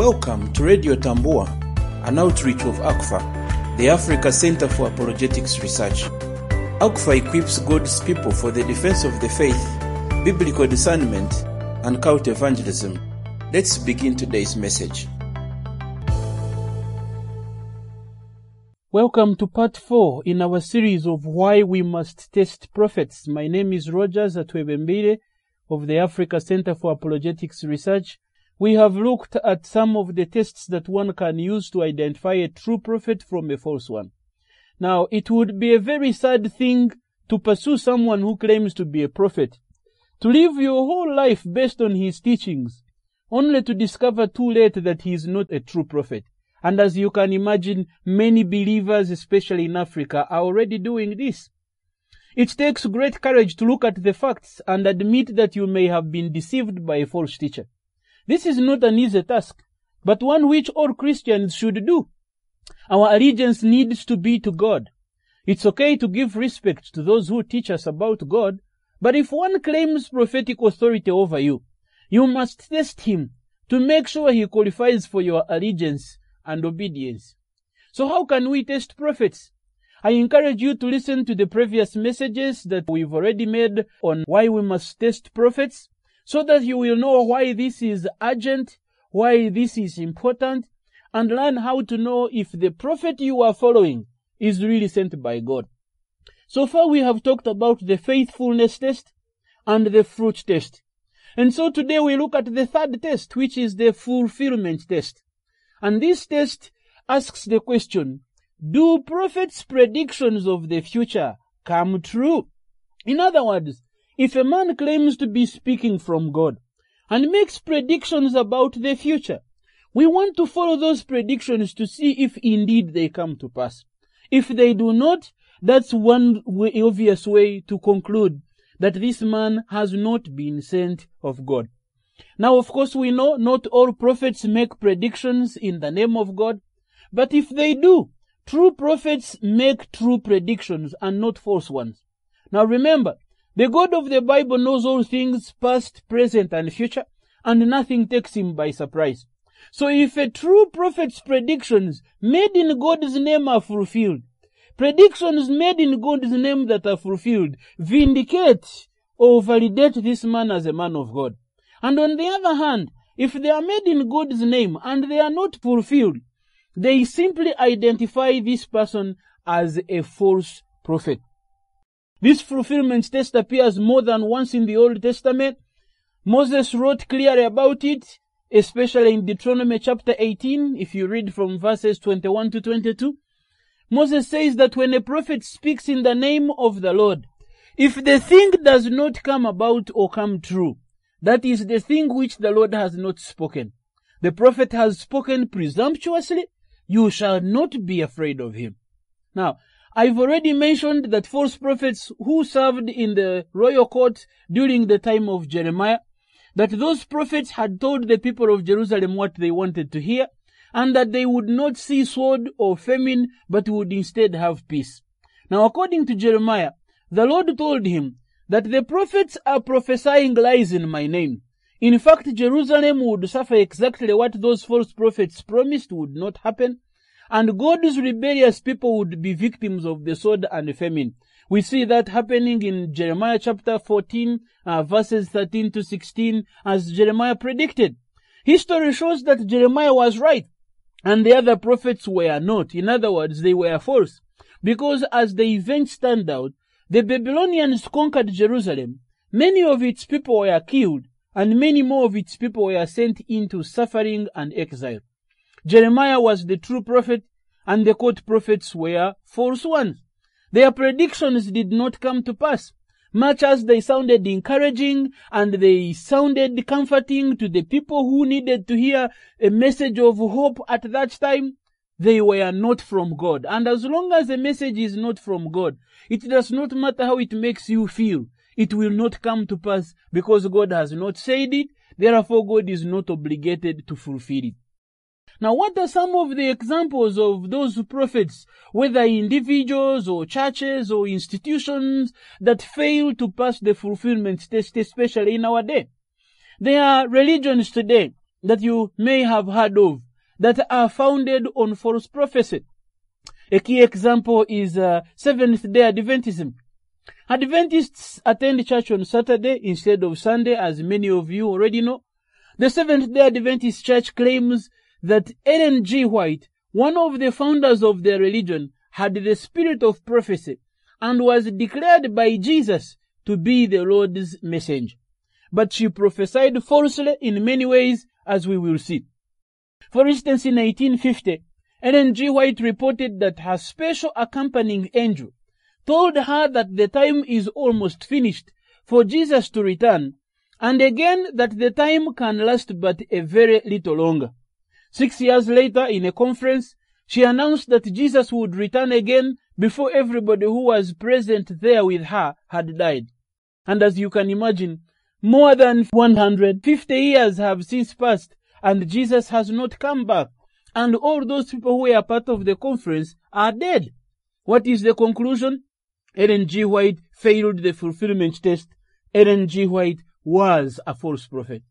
Welcome to Radio Tambua, an outreach of ACFAR, the Africa Center for Apologetics Research. ACFAR equips God's people for the defense of the faith, biblical discernment, and cult evangelism. Let's begin today's message. Welcome to part 4 in our series of Why We Must Test Prophets. My name is Rogers Atwebembire of the Africa Center for Apologetics Research. We have looked at some of the tests that one can use to identify a true prophet from a false one. Now, it would be a very sad thing to pursue someone who claims to be a prophet, to live your whole life based on his teachings, only to discover too late that he is not a true prophet. And as you can imagine, many believers, especially in Africa, are already doing this. It takes great courage to look at the facts and admit that you may have been deceived by a false teacher. This is not an easy task, but one which all Christians should do. Our allegiance needs to be to God. It's okay to give respect to those who teach us about God, but if one claims prophetic authority over you, you must test him to make sure he qualifies for your allegiance and obedience. So how can we test prophets? I encourage you to listen to the previous messages that we've already made on why we must test prophets so that you will know why this is urgent, why this is important, and learn how to know if the prophet you are following is really sent by God. So far we have talked about the faithfulness test and the fruit test. And so today we look at the third test, which is the fulfillment test. And this test asks the question, do prophets' predictions of the future come true? In other words, if a man claims to be speaking from God and makes predictions about the future, we want to follow those predictions to see if indeed they come to pass. If they do not, that's one way, obvious way to conclude that this man has not been sent of God. Now, of course, we know not all prophets make predictions in the name of God, but if they do, true prophets make true predictions and not false ones. Now remember, the God of the Bible knows all things past, present, and future, and nothing takes him by surprise. So if a true prophet's predictions made in God's name are fulfilled, predictions made in God's name that are fulfilled vindicate or validate this man as a man of God. And on the other hand, if they are made in God's name and they are not fulfilled, they simply identify this person as a false prophet. This fulfillment test appears more than once in the Old Testament. Moses wrote clearly about it, especially in Deuteronomy chapter 18, if you read from verses 21 to 22. Moses says that when a prophet speaks in the name of the Lord, if the thing does not come about or come true, that is the thing which the Lord has not spoken. The prophet has spoken presumptuously, you shall not be afraid of him. Now, I've already mentioned that false prophets who served in the royal court during the time of Jeremiah, that those prophets had told the people of Jerusalem what they wanted to hear, and that they would not see sword or famine, but would instead have peace. Now, according to Jeremiah, the Lord told him that the prophets are prophesying lies in my name. In fact, Jerusalem would suffer exactly what those false prophets promised would not happen, and God's rebellious people would be victims of the sword and famine. We see that happening in Jeremiah chapter 14, uh, verses 13 to 16, as Jeremiah predicted. History shows that Jeremiah was right, and the other prophets were not. In other words, they were false. Because as the events stand out, the Babylonians conquered Jerusalem. Many of its people were killed, and many more of its people were sent into suffering and exile. Jeremiah was the true prophet, and the court prophets were false ones. Their predictions did not come to pass. Much as they sounded encouraging and they sounded comforting to the people who needed to hear a message of hope at that time, they were not from God. And as long as a message is not from God, it does not matter how it makes you feel. It will not come to pass because God has not said it. Therefore, God is not obligated to fulfill it. Now, what are some of the examples of those prophets, whether individuals or churches or institutions that fail to pass the fulfillment test, especially in our day? There are religions today that you may have heard of that are founded on false prophecy. A key example is uh, Seventh day Adventism. Adventists attend church on Saturday instead of Sunday, as many of you already know. The Seventh day Adventist Church claims that Ellen G. White, one of the founders of their religion, had the spirit of prophecy and was declared by Jesus to be the Lord's messenger. But she prophesied falsely in many ways, as we will see. For instance, in 1850, Ellen G. White reported that her special accompanying angel told her that the time is almost finished for Jesus to return, and again that the time can last but a very little longer. Six years later, in a conference, she announced that Jesus would return again before everybody who was present there with her had died. And as you can imagine, more than 150 years have since passed and Jesus has not come back. And all those people who were part of the conference are dead. What is the conclusion? Ellen G. White failed the fulfillment test. Ellen G. White was a false prophet.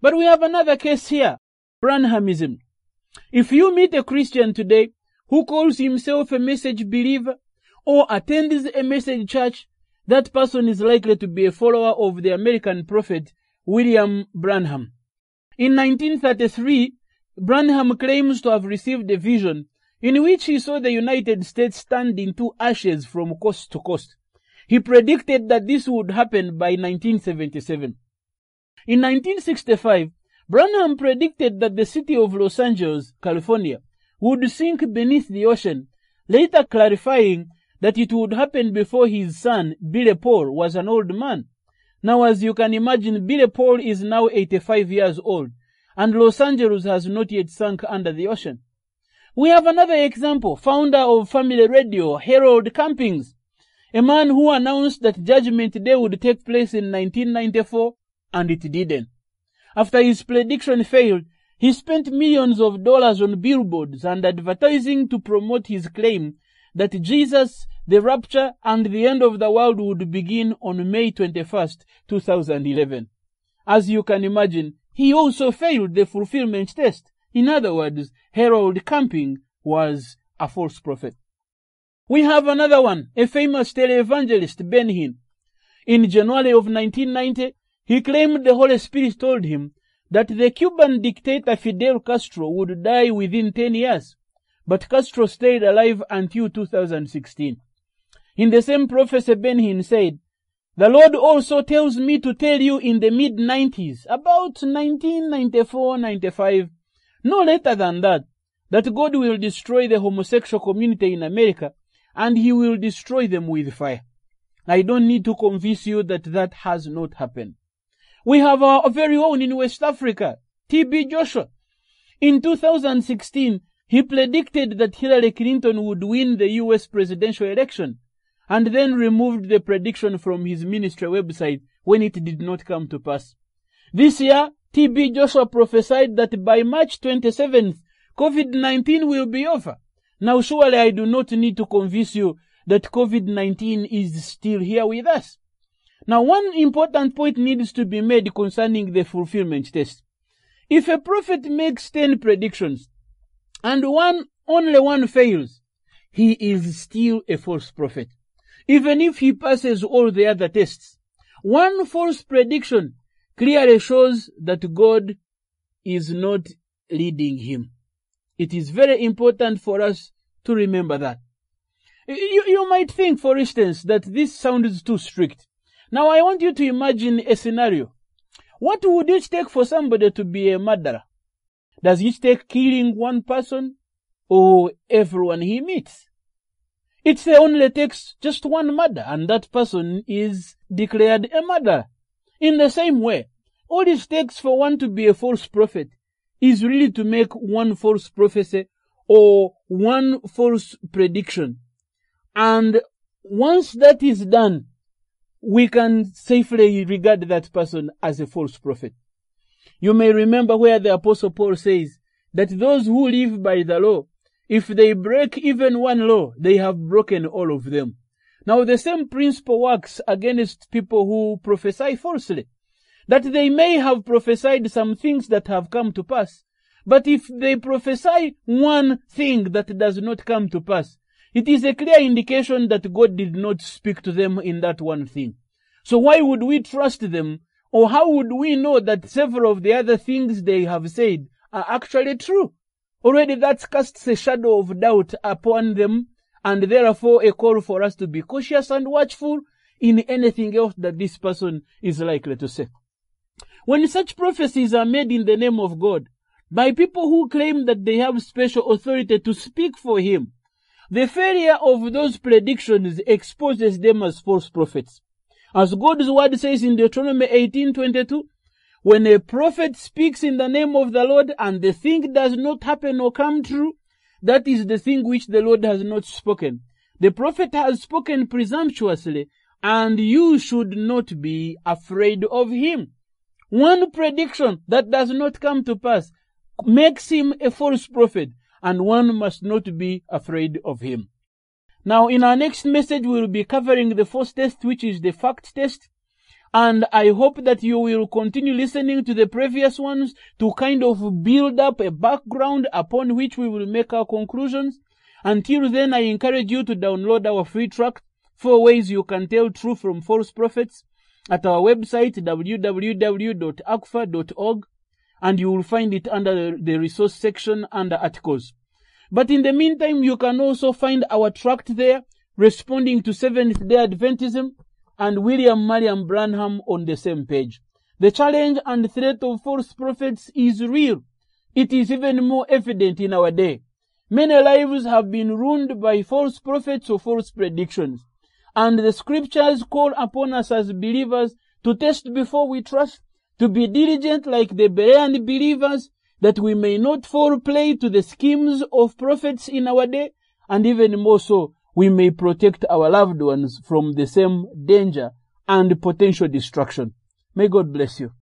But we have another case here. Branhamism. If you meet a Christian today who calls himself a message believer or attends a message church, that person is likely to be a follower of the American prophet William Branham. In 1933, Branham claims to have received a vision in which he saw the United States standing to ashes from coast to coast. He predicted that this would happen by 1977. In 1965, Branham predicted that the city of Los Angeles, California, would sink beneath the ocean, later clarifying that it would happen before his son, Billy Paul, was an old man. Now, as you can imagine, Billy Paul is now 85 years old, and Los Angeles has not yet sunk under the ocean. We have another example, founder of Family Radio, Harold Campings, a man who announced that Judgment Day would take place in 1994, and it didn't. After his prediction failed, he spent millions of dollars on billboards and advertising to promote his claim that Jesus, the rapture, and the end of the world would begin on May 21st, 2011. As you can imagine, he also failed the fulfillment test. In other words, Harold Camping was a false prophet. We have another one, a famous televangelist, Ben Hinn. In January of 1990, he claimed the Holy Spirit told him that the Cuban dictator Fidel Castro would die within 10 years, but Castro stayed alive until 2016. In the same prophecy, Ben Hinn said, the Lord also tells me to tell you in the mid 90s, about 1994, 95, no later than that, that God will destroy the homosexual community in America and he will destroy them with fire. I don't need to convince you that that has not happened. We have our very own in West Africa, T.B. Joshua. In 2016, he predicted that Hillary Clinton would win the US presidential election and then removed the prediction from his ministry website when it did not come to pass. This year, T.B. Joshua prophesied that by March 27th, COVID-19 will be over. Now surely I do not need to convince you that COVID-19 is still here with us. Now one important point needs to be made concerning the fulfillment test. If a prophet makes 10 predictions and one, only one fails, he is still a false prophet. Even if he passes all the other tests. One false prediction clearly shows that God is not leading him. It is very important for us to remember that. You, you might think, for instance, that this sounds too strict. Now I want you to imagine a scenario. What would it take for somebody to be a murderer? Does it take killing one person or everyone he meets? It only takes just one murder and that person is declared a murderer. In the same way, all it takes for one to be a false prophet is really to make one false prophecy or one false prediction. And once that is done, we can safely regard that person as a false prophet. You may remember where the apostle Paul says that those who live by the law, if they break even one law, they have broken all of them. Now the same principle works against people who prophesy falsely. that they may have prophesied some things that have come to pass. But if they prophesy one thing that does not come to pass, it is a clear indication that God did not speak to them in that one thing. So why would we trust them? Or how would we know that several of the other things they have said are actually true? Already that casts a shadow of doubt upon them and therefore a call for us to be cautious and watchful in anything else that this person is likely to say. When such prophecies are made in the name of God by people who claim that they have special authority to speak for Him, the failure of those predictions exposes them as false prophets. As God's word says in Deuteronomy 18:22, when a prophet speaks in the name of the Lord and the thing does not happen or come true, that is the thing which the Lord has not spoken. The prophet has spoken presumptuously and you should not be afraid of him. One prediction that does not come to pass makes him a false prophet and one must not be afraid of him. Now in our next message we will be covering the first test which is the fact test and I hope that you will continue listening to the previous ones to kind of build up a background upon which we will make our conclusions. Until then, I encourage you to download our free tract, Four Ways You Can Tell True from False Prophets, at our website, www.acfar.org, and you will find it under the resource section under articles. But in the meantime, you can also find our tract there, responding to Seventh day Adventism, and William Marion Branham on the same page. The challenge and threat of false prophets is real. It is even more evident in our day. Many lives have been ruined by false prophets or false predictions. And the scriptures call upon us as believers to test before we trust, to be diligent like the Berean believers, that we may not fall prey to the schemes of prophets in our day, and even more so, we may protect our loved ones from the same danger and potential destruction. May God bless you.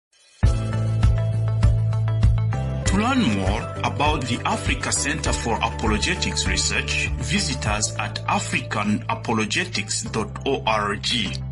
To learn more about the Africa Center for Apologetics Research, visit us at africanapologetics.org.